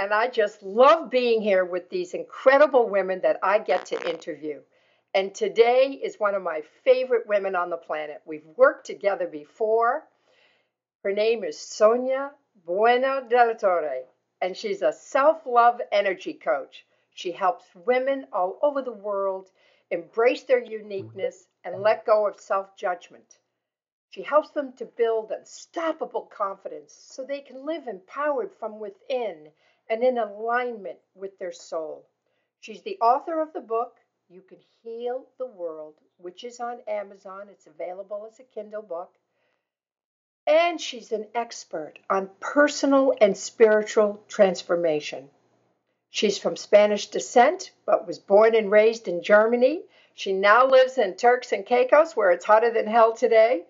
and I just love being here with these incredible women that I get to interview. And today is one of my favorite women on the planet. We've worked together before. Her name is Sonia Bueno della Torre, and she's a self love energy coach. She helps women all over the world embrace their uniqueness and let go of self judgment. She helps them to build unstoppable confidence so they can live empowered from within and in alignment with their soul. She's the author of the book, You Can Heal the World, which is on Amazon. It's available as a Kindle book. And she's an expert on personal and spiritual transformation. She's from Spanish descent, but was born and raised in Germany. She now lives in Turks and Caicos, where it's hotter than hell today.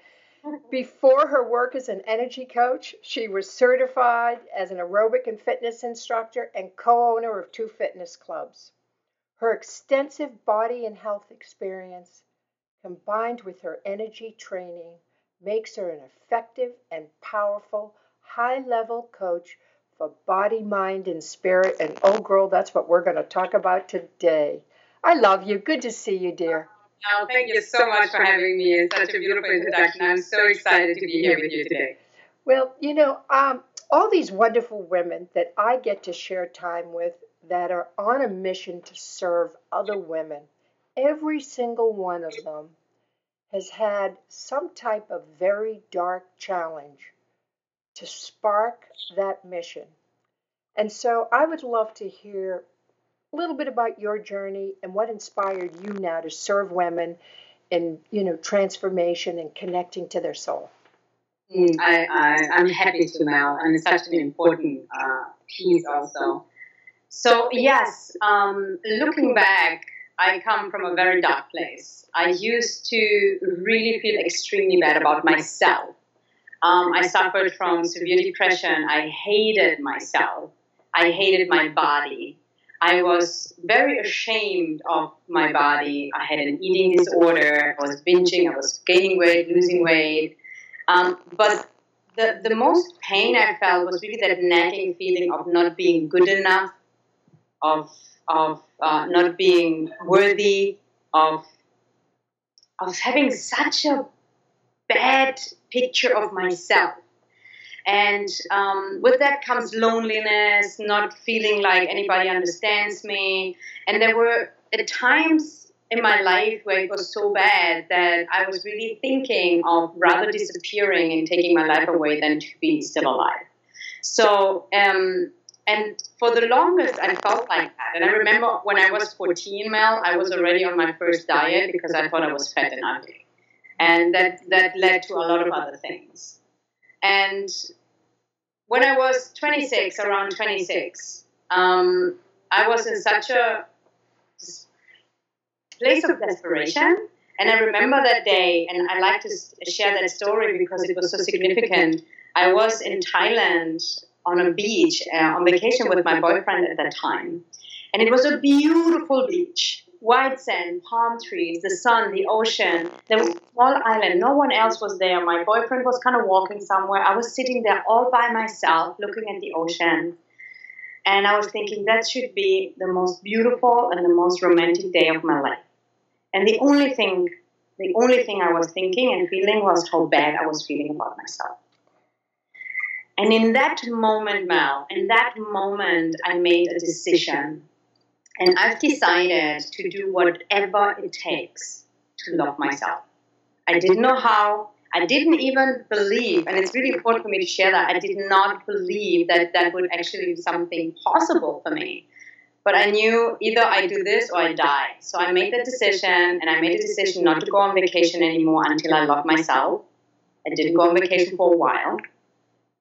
Before her work as an energy coach, she was certified as an aerobic and fitness instructor and co owner of two fitness clubs. Her extensive body and health experience, combined with her energy training, makes her an effective and powerful high level coach for body, mind, and spirit. And oh, girl, that's what we're going to talk about today. I love you. Good to see you, dear. Thank you so much for having me. It's such a beautiful introduction. I'm so excited to be here with you today. Well, you know, um, all these wonderful women that I get to share time with that are on a mission to serve other women, every single one of them has had some type of very dark challenge to spark that mission. And so I would love to hear a little bit about your journey and what inspired you now to serve women in you know transformation and connecting to their soul. Mm, I, am happy to know, and it's such an important uh, piece also. So yes, um, looking back, I come from a very dark place. I used to really feel extremely bad about myself. Um, I suffered from severe depression. I hated myself. I hated my body. I was very ashamed of my body. I had an eating disorder. I was binging. I was gaining weight, losing weight. Um, but the, the most pain I felt was really that nagging feeling of not being good enough, of, of uh, not being worthy, of, of having such a bad picture of myself. And um, with that comes loneliness, not feeling like anybody understands me. And there were at times in my life where it was so bad that I was really thinking of rather disappearing and taking my life away than to be still alive. So, um, and for the longest, I felt like that. And I remember when I was 14, Mel, I was already on my first diet because I thought I was fat and ugly. And that, that led to a lot of other things. And when I was 26, around 26, um, I was in such a place of desperation. And I remember that day, and I like to share that story because it was so significant. I was in Thailand on a beach uh, on vacation with my boyfriend at that time. And it was a beautiful beach white sand, palm trees, the sun, the ocean. There was a small island. No one else was there. My boyfriend was kind of walking somewhere. I was sitting there all by myself looking at the ocean. And I was thinking that should be the most beautiful and the most romantic day of my life. And the only thing, the only thing I was thinking and feeling was how bad I was feeling about myself. And in that moment, Mel, in that moment, I made a decision and I've decided to do whatever it takes to love myself. I didn't know how. I didn't even believe, and it's really important for me to share that. I did not believe that that would actually be something possible for me. But I knew either I do this or I die. So I made the decision, and I made a decision not to go on vacation anymore until I love myself. I didn't go on vacation for a while.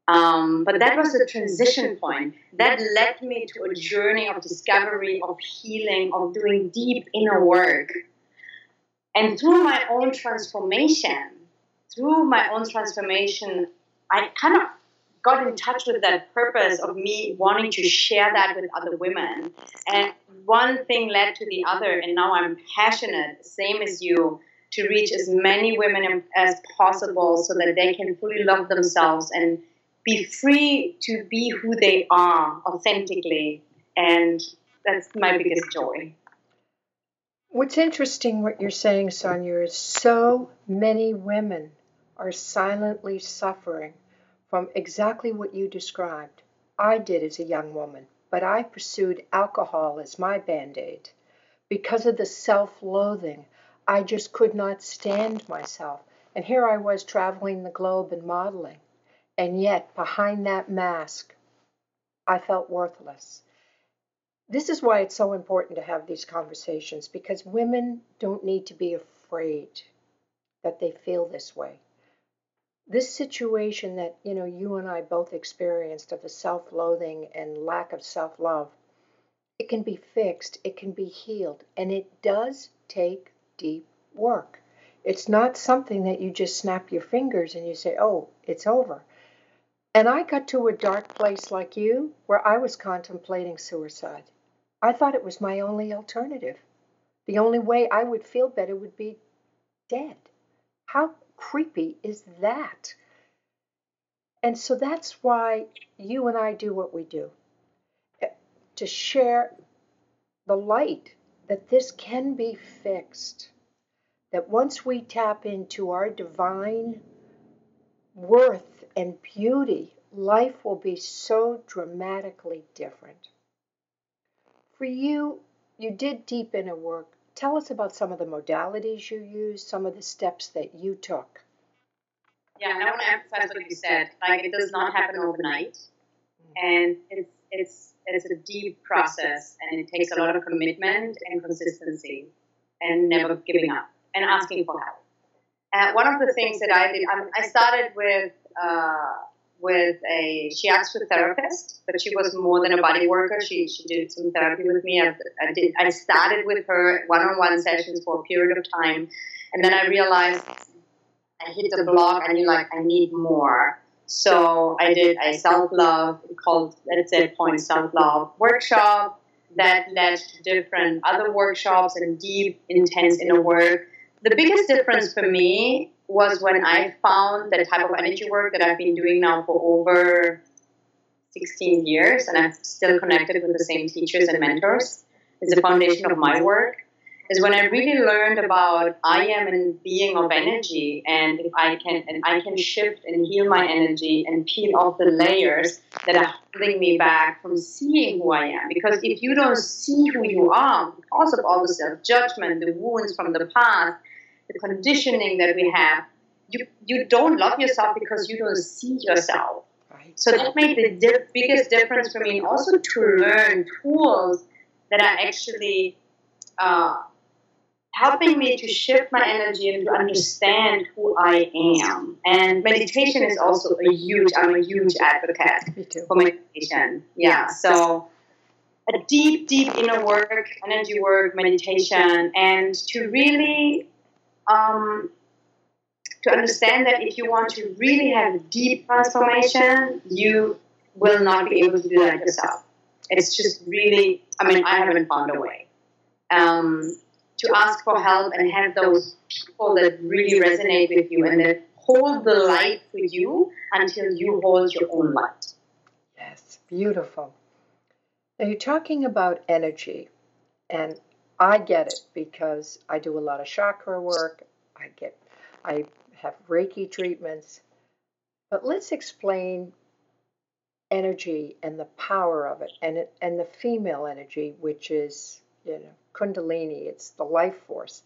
Um, but that was a transition point that led me to a journey of discovery, of healing, of doing deep inner work. And through my own transformation, through my own transformation, I kind of got in touch with that purpose of me wanting to share that with other women. And one thing led to the other, and now I'm passionate, same as you, to reach as many women as possible so that they can fully love themselves and be free to be who they are authentically. And that's my biggest joy. What's interesting what you're saying, Sonia, is so many women are silently suffering from exactly what you described. I did as a young woman, but I pursued alcohol as my band aid. Because of the self loathing, I just could not stand myself. And here I was traveling the globe and modeling. And yet, behind that mask, I felt worthless. This is why it's so important to have these conversations because women don't need to be afraid that they feel this way. This situation that, you know, you and I both experienced of the self-loathing and lack of self-love, it can be fixed, it can be healed, and it does take deep work. It's not something that you just snap your fingers and you say, "Oh, it's over." And I got to a dark place like you where I was contemplating suicide. I thought it was my only alternative. The only way I would feel better would be dead. How creepy is that? And so that's why you and I do what we do eh, to share the light that this can be fixed. That once we tap into our divine worth and beauty, life will be so dramatically different. For you, you did deep inner work. Tell us about some of the modalities you used, some of the steps that you took. Yeah, and I want to emphasize what you said. Like it does not happen overnight, and it's it's it's a deep process, and it takes a lot of commitment and consistency, and never giving up and asking for help. And one of the things that I did, I started with uh, with a she asked for therapist, but she was more than a body worker. She she did some therapy with me. I, I did I started with her one-on-one sessions for a period of time, and then I realized I hit the block. I knew like I need more. So I did a self-love called let's say point self-love workshop that led to different other workshops and deep, intense inner work. The biggest difference for me was when I found the type of energy work that I've been doing now for over 16 years, and I'm still connected with the same teachers and mentors. Is the foundation of my work. Is when I really learned about I am and being of energy, and if I can and I can shift and heal my energy and peel off the layers that are holding me back from seeing who I am. Because if you don't see who you are, because of all the self judgment, the wounds from the past, the conditioning that we have, you, you don't love yourself because you don't see yourself. Right. So that made the di- biggest difference for me, and also to learn tools that are actually uh, helping me to shift my energy and to understand who I am. And meditation is also a huge, I'm a huge advocate for meditation. Yeah, so a deep, deep inner work, energy work, meditation, and to really um, to understand that if you want to really have a deep transformation, you will not be able to do that yourself. It's just really, I mean, I haven't found a way. Um, to ask for help and have those people that really resonate with you and that hold the light for you until you hold your own light. Yes, beautiful. Now you're talking about energy, and I get it because I do a lot of chakra work. I get, I have Reiki treatments. But let's explain energy and the power of it, and it, and the female energy, which is you know Kundalini. It's the life force.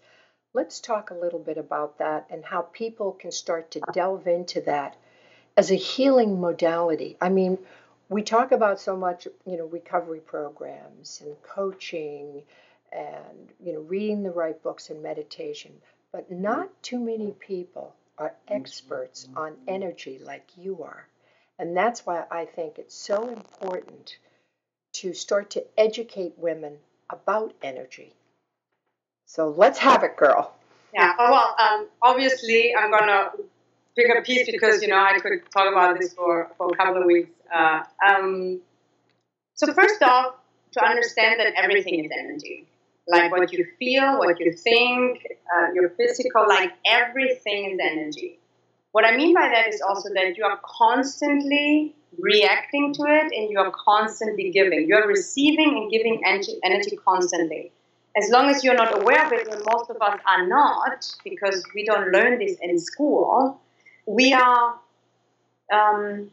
Let's talk a little bit about that and how people can start to delve into that as a healing modality. I mean, we talk about so much, you know, recovery programs and coaching and you know reading the right books and meditation but not too many people are experts on energy like you are And that's why I think it's so important to start to educate women about energy. So let's have it, girl. Yeah, well, um, obviously, I'm going to pick a piece because, you know, I could talk about this for, for a couple of weeks. Uh, um, so, first off, to understand that everything is energy. Like what you feel, what you think, uh, your physical, like everything is energy. What I mean by that is also that you are constantly reacting to it and you are constantly giving. You are receiving and giving energy, energy constantly. As long as you're not aware of it, and most of us are not, because we don't learn this in school, we are, um,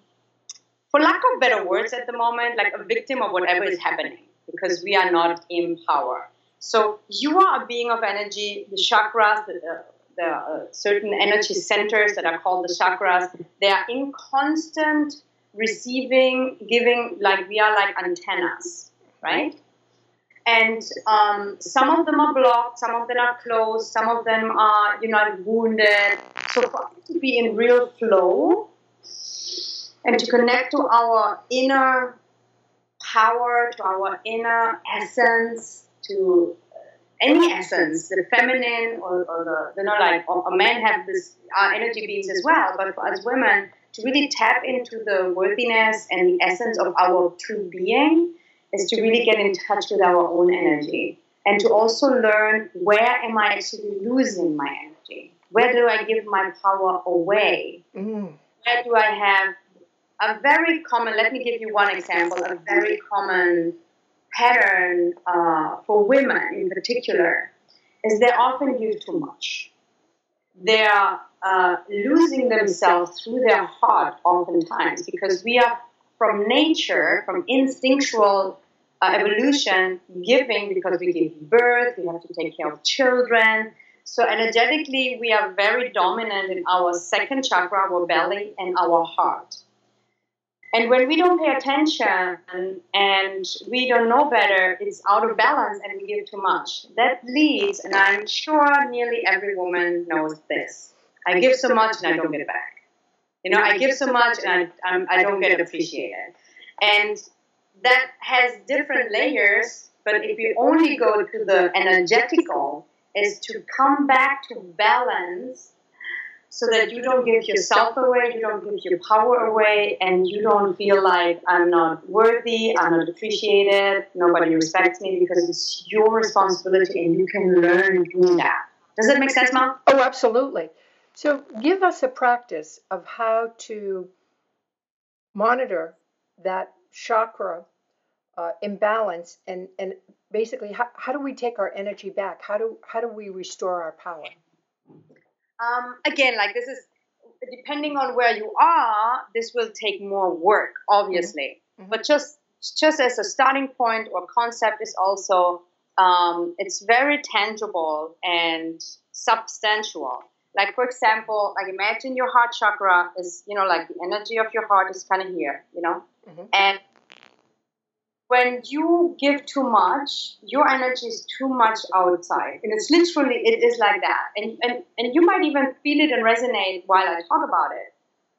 for lack of better words at the moment, like a victim of whatever is happening, because we are not in power. So you are a being of energy. The chakras, the, the uh, certain energy centers that are called the chakras, they are in constant receiving, giving, like we are like antennas, right? And um, some of them are blocked, some of them are closed, some of them are, you know, wounded. So for us to be in real flow and to connect to our inner power, to our inner essence, to any essence, the feminine or, or the, you know, like or, men have this uh, energy beings as well, but for us women, to really tap into the worthiness and the essence of our true being is to really get in touch with our own energy and to also learn where am I actually losing my energy? Where do I give my power away? Mm. Where do I have a very common, let me give you one example, a very common pattern uh, for women in particular is they often do too much. They are uh, losing themselves through their heart oftentimes because we are from nature, from instinctual uh, evolution, giving because we give birth, we have to take care of children. So energetically, we are very dominant in our second chakra, our belly, and our heart. And when we don't pay attention and we don't know better, it's out of balance and we give too much. That leads, and I'm sure nearly every woman knows this. I give so much and I don't get back. You know, I give so much and I, I'm, I don't get it appreciated. And that has different layers, but if you only go to the energetical, is to come back to balance so that you don't give yourself away, you don't give your power away, and you don't feel like I'm not worthy, I'm not appreciated, nobody respects me because it's your responsibility and you can learn doing that. Does that make sense, Mom? Oh, absolutely. So give us a practice of how to monitor that chakra uh, imbalance and, and basically how, how do we take our energy back? How do, how do we restore our power? Um, again, like this is depending on where you are, this will take more work, obviously. Mm-hmm. But just just as a starting point or concept is also um, it's very tangible and substantial. Like for example, like imagine your heart chakra is you know like the energy of your heart is kind of here, you know, mm-hmm. and when you give too much, your energy is too much outside. And it's literally, it is like that. And, and, and you might even feel it and resonate while I talk about it.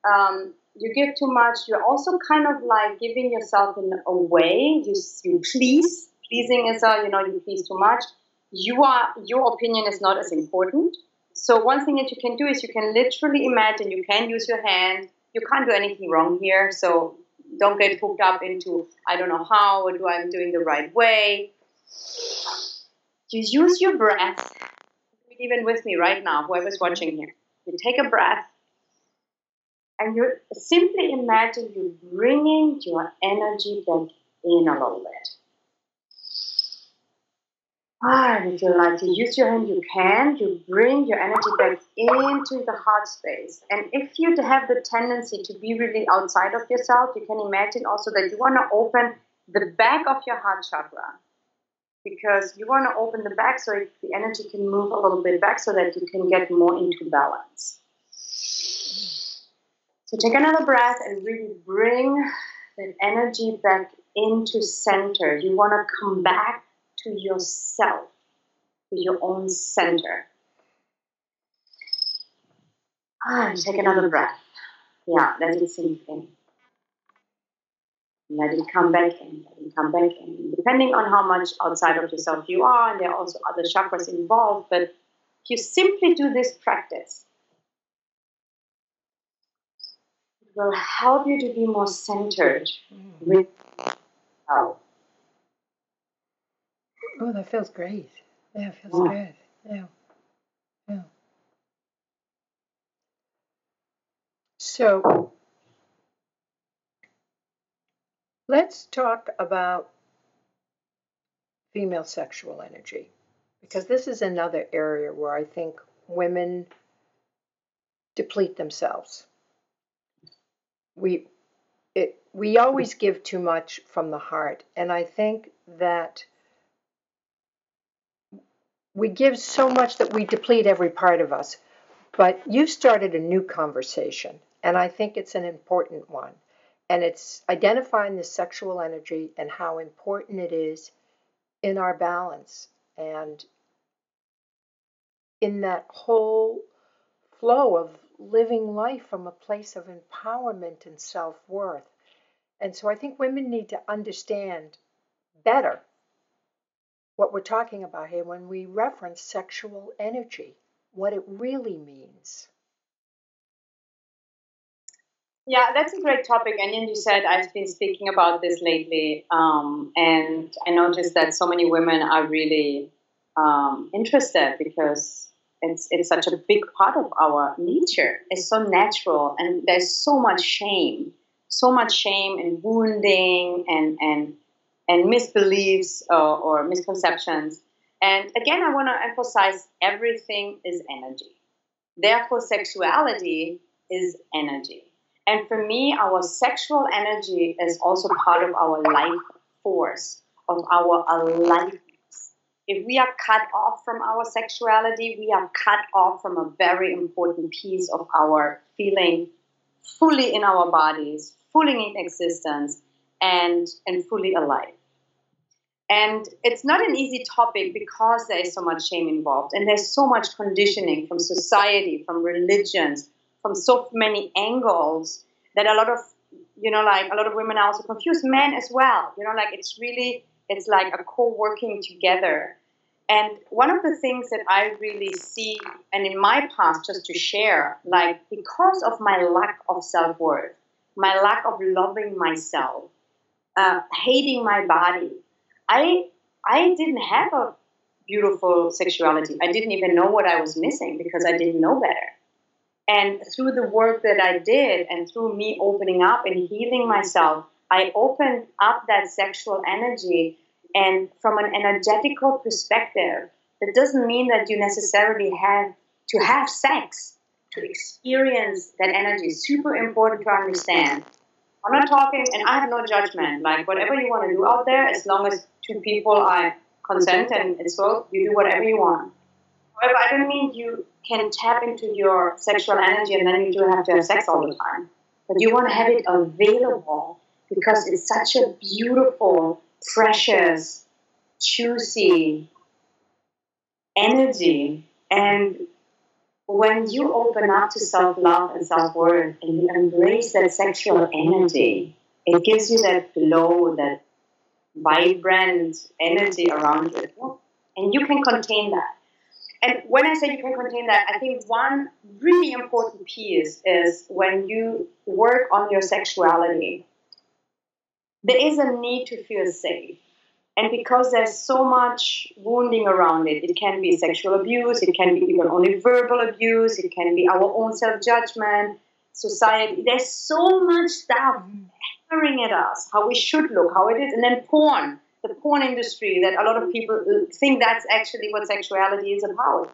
Um, you give too much, you're also kind of like giving yourself in a way. You, you please. Pleasing is a, you know, you please too much. You are, your opinion is not as important. So one thing that you can do is you can literally imagine you can use your hand. You can't do anything wrong here. So don't get hooked up into I don't know how or do I'm doing the right way. You use your breath. Even with me right now, whoever's watching here, you take a breath and you simply imagine you bringing your energy back in a little bit. Ah, if you like to use your hand, you can. You bring your energy back into the heart space. And if you have the tendency to be really outside of yourself, you can imagine also that you want to open the back of your heart chakra. Because you want to open the back so the energy can move a little bit back so that you can get more into balance. So take another breath and really bring that energy back into center. You want to come back to yourself, to your own center. Ah, take another breath. Yeah, let it sink in. let it come back in, let it come back in. Depending on how much outside of yourself you are, and there are also other chakras involved, but if you simply do this practice, it will help you to be more centered mm. with yourself. Oh, that feels great. Yeah, it feels yeah. good. Yeah. Yeah. So let's talk about female sexual energy because this is another area where I think women deplete themselves. We it we always give too much from the heart and I think that we give so much that we deplete every part of us. But you started a new conversation, and I think it's an important one. And it's identifying the sexual energy and how important it is in our balance and in that whole flow of living life from a place of empowerment and self worth. And so I think women need to understand better what we're talking about here when we reference sexual energy, what it really means. Yeah, that's a great topic. And you said I've been speaking about this lately, um, and I noticed that so many women are really um, interested because it's it's such a big part of our nature. It's so natural, and there's so much shame, so much shame and wounding and and and misbeliefs or, or misconceptions. And again, I want to emphasize everything is energy. Therefore, sexuality is energy. And for me, our sexual energy is also part of our life force, of our aliveness. If we are cut off from our sexuality, we are cut off from a very important piece of our feeling fully in our bodies, fully in existence, and, and fully alive. And it's not an easy topic because there is so much shame involved, and there's so much conditioning from society, from religions, from so many angles that a lot of, you know, like a lot of women are also confused, men as well. You know, like it's really, it's like a co-working together. And one of the things that I really see, and in my past, just to share, like because of my lack of self worth, my lack of loving myself, uh, hating my body, I I didn't have a beautiful sexuality. I didn't even know what I was missing because I didn't know better. And through the work that I did and through me opening up and healing myself, I opened up that sexual energy. And from an energetical perspective, that doesn't mean that you necessarily have to have sex to experience that energy. It's Super important to understand. I'm not talking, and I have no judgment. Like whatever you want to do out there, as long as two people are consent and it's well, you do whatever you want. However, I don't mean you can tap into your sexual energy and then you don't have to have sex all the time. But you want to have it available because it's such a beautiful, precious, juicy energy. And when you open up to self love and self worth and you embrace that sexual energy, it gives you that flow, that vibrant energy around it. And you can contain that. And when I say you can contain that, I think one really important piece is when you work on your sexuality, there is a need to feel safe. And because there's so much wounding around it, it can be sexual abuse, it can be even only verbal abuse, it can be our own self judgment, society. There's so much stuff hammering at us how we should look, how it is, and then porn, the porn industry that a lot of people think that's actually what sexuality is about.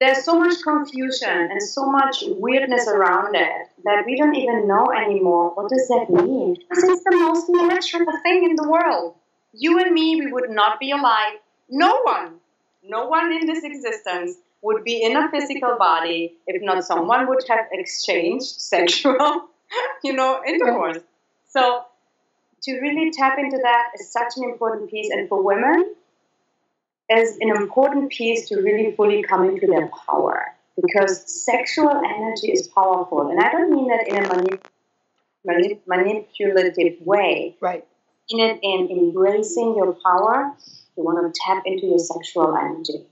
There's so much confusion and so much weirdness around it that we don't even know anymore. What does that mean? Because it's the most natural thing in the world. You and me, we would not be alive. No one, no one in this existence would be in a physical body if not someone would have exchanged sexual, you know, intercourse. So to really tap into that is such an important piece, and for women, is an important piece to really fully come into their power because sexual energy is powerful, and I don't mean that in a manipulative manip- manipulative way. Right. In it, in embracing your power, you want to tap into your sexual energy.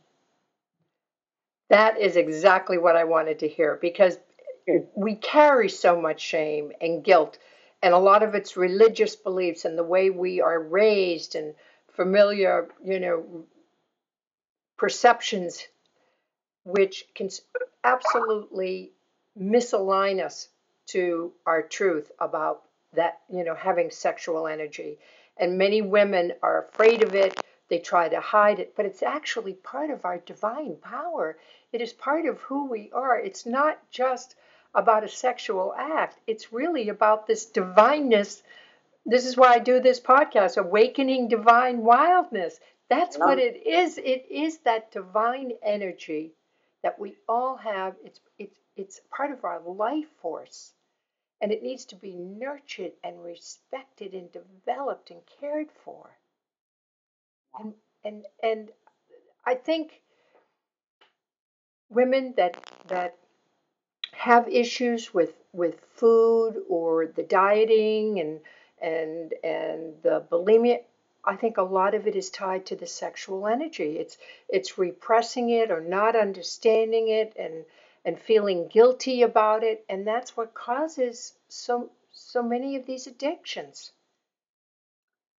That is exactly what I wanted to hear because we carry so much shame and guilt, and a lot of it's religious beliefs and the way we are raised and familiar, you know, perceptions, which can absolutely misalign us to our truth about that, you know, having sexual energy. And many women are afraid of it. They try to hide it, but it's actually part of our divine power. It is part of who we are. It's not just about a sexual act, it's really about this divineness. This is why I do this podcast, Awakening Divine Wildness. That's what it is. It is that divine energy that we all have. It's it's it's part of our life force. And it needs to be nurtured and respected and developed and cared for. And and and I think women that that have issues with with food or the dieting and and and the bulimia I think a lot of it is tied to the sexual energy. It's it's repressing it or not understanding it and and feeling guilty about it and that's what causes so so many of these addictions.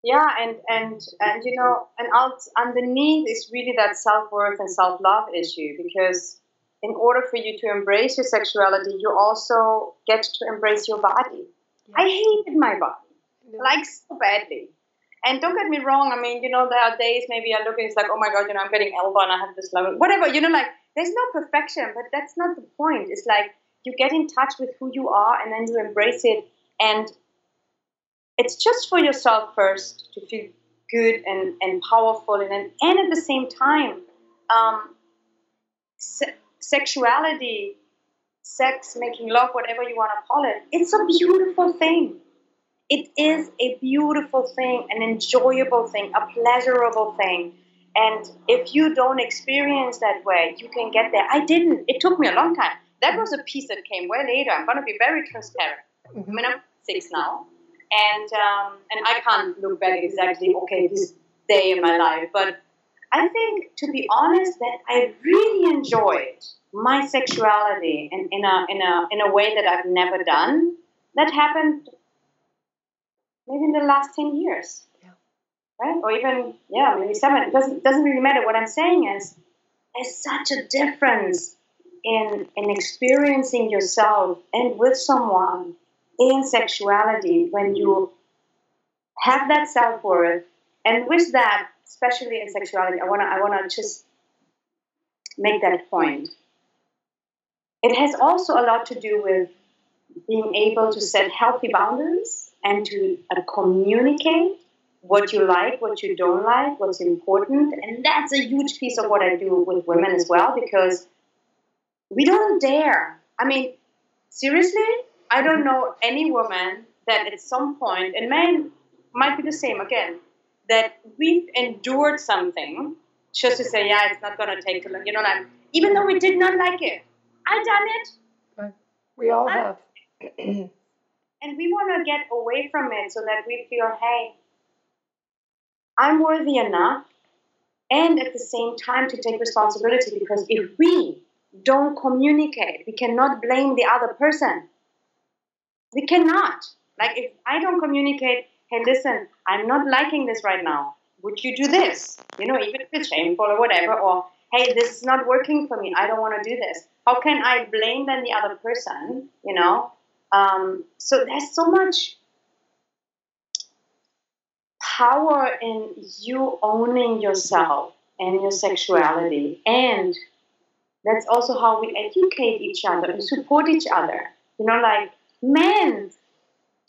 Yeah, and and and you know, and out underneath is really that self worth and self love issue because in order for you to embrace your sexuality, you also get to embrace your body. Yeah. I hated my body yeah. like so badly. And don't get me wrong, I mean, you know, there are days maybe I look and it's like, oh my god, you know, I'm getting elbow and I have this level, whatever, you know, like there's no perfection, but that's not the point. It's like you get in touch with who you are and then you embrace it and it's just for yourself first to feel good and, and powerful and, and at the same time um, se- sexuality sex making love whatever you want to call it it's a beautiful thing it is a beautiful thing an enjoyable thing a pleasurable thing. And if you don't experience that way you can get there. I didn't. It took me a long time. That was a piece that came way later. I'm going to be very transparent. Mm-hmm. i mean i'm six now. And um, and I can't look back exactly. Okay, this day in my life, but I think to be honest, that I really enjoyed my sexuality in, in a in a in a way that I've never done. That happened maybe in the last ten years, yeah. right? Or even yeah, maybe seven. It doesn't doesn't really matter. What I'm saying is, there's such a difference in in experiencing yourself and with someone in sexuality when you have that self worth, and with that, especially in sexuality, I wanna I wanna just make that point. It has also a lot to do with being able to set healthy boundaries and to uh, communicate what you like, what you don't like, what's important. And that's a huge piece of what I do with women as well because we don't dare. I mean, seriously, I don't know any woman that at some point, and men might be the same again, that we've endured something just to say, yeah, it's not going to take too long. You know, like, even though we did not like it, I done it. We all have. and we want to get away from it so that we feel, hey, I'm worthy enough, and at the same time to take responsibility because if we don't communicate, we cannot blame the other person. We cannot. Like if I don't communicate, hey, listen, I'm not liking this right now. Would you do this? You know, even if it's shameful or whatever, or hey, this is not working for me. I don't want to do this. How can I blame then the other person? You know. Um, so there's so much power in you owning yourself and your sexuality, and that's also how we educate each other and support each other. You know, like men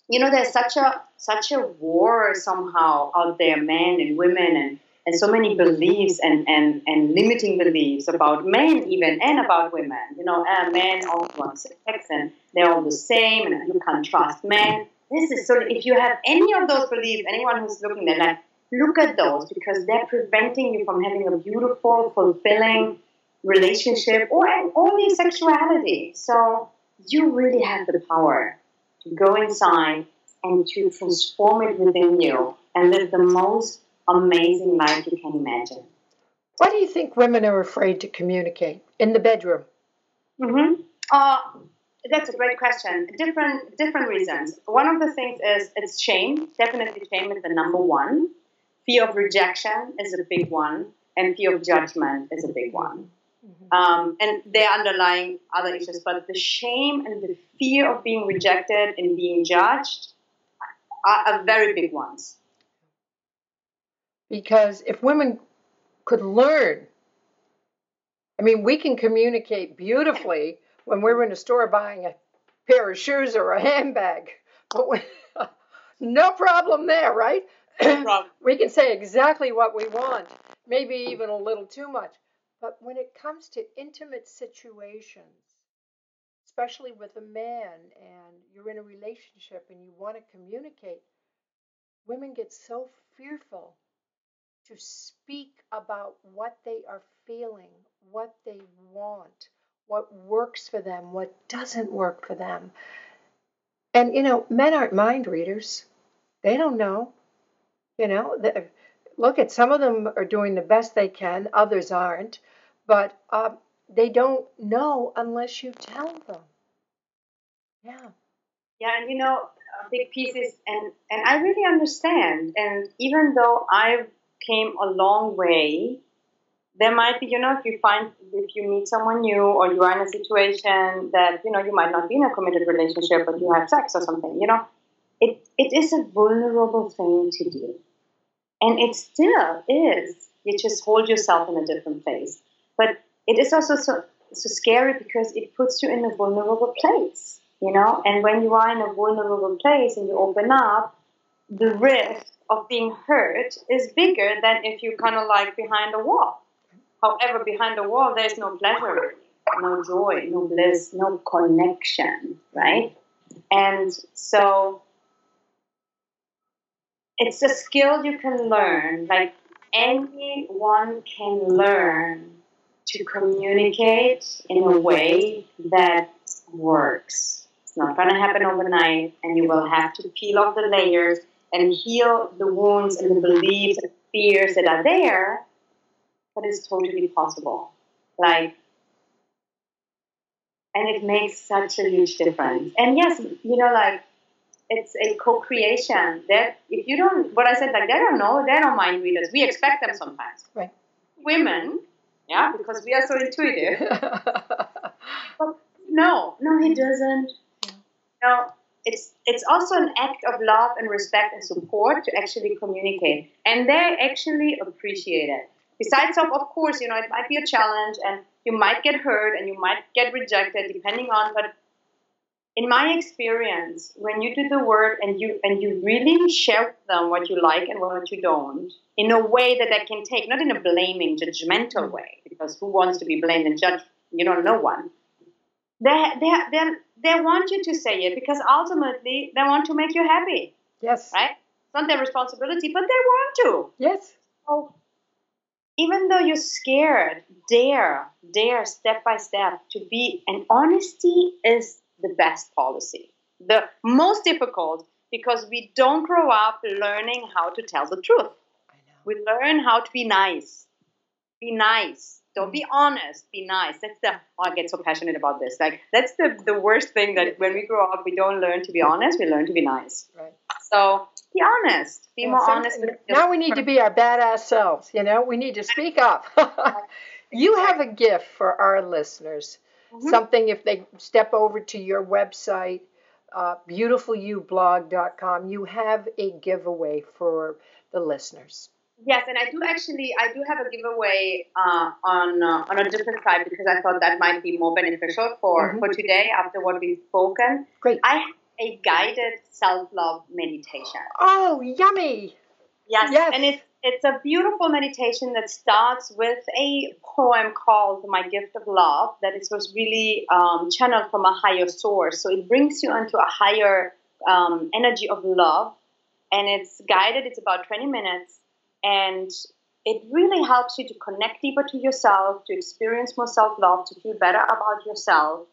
you know there's such a such a war somehow out there men and women and and so many beliefs and, and, and limiting beliefs about men even and about women. You know, uh, men all want sex and they're all the same and you can't trust men. This is so if you have any of those beliefs, anyone who's looking at that, look at those because they're preventing you from having a beautiful, fulfilling relationship or only sexuality. So you really have the power to go inside and to transform it within you and live the most amazing life you can imagine. Why do you think women are afraid to communicate in the bedroom? Mm-hmm. Uh, that's a great question. Different different reasons. One of the things is it's shame. Definitely, shame is the number one. Fear of rejection is a big one, and fear of judgment is a big one. Mm-hmm. Um, and they're underlying other issues, but the shame and the fear of being rejected and being judged are, are very big ones. Because if women could learn, I mean, we can communicate beautifully when we're in a store buying a pair of shoes or a handbag, but when, no problem there, right? No problem. we can say exactly what we want, maybe even a little too much. But when it comes to intimate situations, especially with a man and you're in a relationship and you want to communicate, women get so fearful to speak about what they are feeling, what they want, what works for them, what doesn't work for them. And, you know, men aren't mind readers. They don't know. You know, look at some of them are doing the best they can, others aren't. But uh, they don't know unless you tell them. Yeah. Yeah, and you know, big pieces, and and I really understand. And even though I came a long way, there might be, you know, if you find if you meet someone new or you are in a situation that you know you might not be in a committed relationship, but you have sex or something, you know, it it is a vulnerable thing to do, and it still is. You just hold yourself in a different place, but it is also so so scary because it puts you in a vulnerable place you know? And when you are in a vulnerable place and you open up the risk of being hurt is bigger than if you kind of like behind a wall however behind the wall there's no pleasure no joy no bliss no connection right and so it's a skill you can learn like anyone can learn to communicate in a way that works it's not going to happen overnight, and you will have to peel off the layers and heal the wounds and the beliefs and fears that are there. But it's totally possible. Like, and it makes such a huge difference. And yes, you know, like it's a co-creation. That if you don't, what I said, like they don't know, they don't mind readers. We expect them sometimes. Right. Women, yeah, because we are so intuitive. but no, no, he doesn't No, it's it's also an act of love and respect and support to actually communicate, and they actually appreciate it. Besides, of of course, you know, it might be a challenge, and you might get hurt, and you might get rejected, depending on. But in my experience, when you do the work and you and you really share with them what you like and what you don't, in a way that they can take, not in a blaming, judgmental way, because who wants to be blamed and judged? You know, no one. They they they they want you to say it because ultimately they want to make you happy. Yes. Right? It's not their responsibility, but they want to. Yes. So even though you're scared, dare, dare step by step to be, and honesty is the best policy. The most difficult because we don't grow up learning how to tell the truth. We learn how to be nice. Be nice don't be honest. Be nice. That's the. Oh, I get so passionate about this. Like that's the the worst thing that when we grow up, we don't learn to be honest. We learn to be nice. Right. So be honest. Be more honest. Now we need to be our badass selves. You know, we need to speak up. you have a gift for our listeners. Mm-hmm. Something if they step over to your website, uh, beautifulyoublog.com, you have a giveaway for the listeners. Yes, and I do actually, I do have a giveaway uh, on uh, on a different side because I thought that might be more beneficial for mm-hmm. for today after what we've spoken. Great. I have a guided self love meditation. Oh, yummy! Yes, yes. and it's it's a beautiful meditation that starts with a poem called "My Gift of Love" that it was really um, channeled from a higher source. So it brings you into a higher um, energy of love, and it's guided. It's about twenty minutes and it really helps you to connect deeper to yourself, to experience more self love, to feel better about yourself.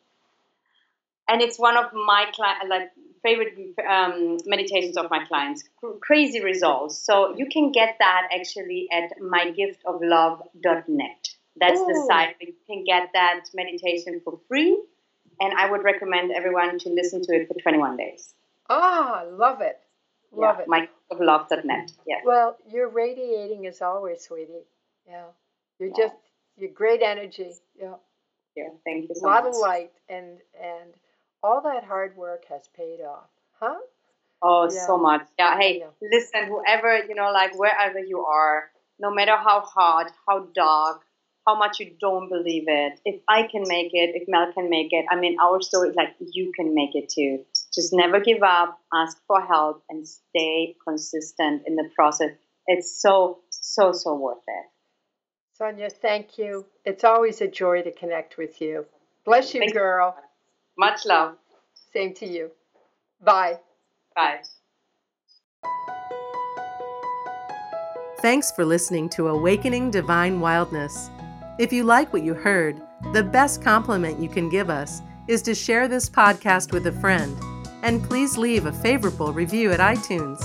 And it's one of my like favorite um, meditations of my clients. Crazy results. So you can get that actually at mygiftoflove.net. That's Ooh. the site where you can get that meditation for free. And I would recommend everyone to listen to it for 21 days. Ah, I love it. Love yeah, it. Mygiftoflove.net. Yeah. Well, you're radiating as always, sweetie. Yeah. You're yeah. just, you're great energy. Yeah. Yeah. Thank you so A lot much. of light and, and, all that hard work has paid off, huh? Oh, yeah. so much. Yeah. Hey, listen, whoever, you know, like wherever you are, no matter how hard, how dark, how much you don't believe it, if I can make it, if Mel can make it, I mean, our story is like you can make it too. Just never give up, ask for help, and stay consistent in the process. It's so, so, so worth it. Sonia, thank you. It's always a joy to connect with you. Bless you, girl. Much love. Same to you. Bye. Bye. Thanks for listening to Awakening Divine Wildness. If you like what you heard, the best compliment you can give us is to share this podcast with a friend. And please leave a favorable review at iTunes.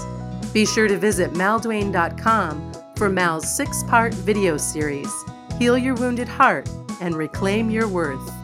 Be sure to visit malduane.com for Mal's six part video series Heal Your Wounded Heart and Reclaim Your Worth.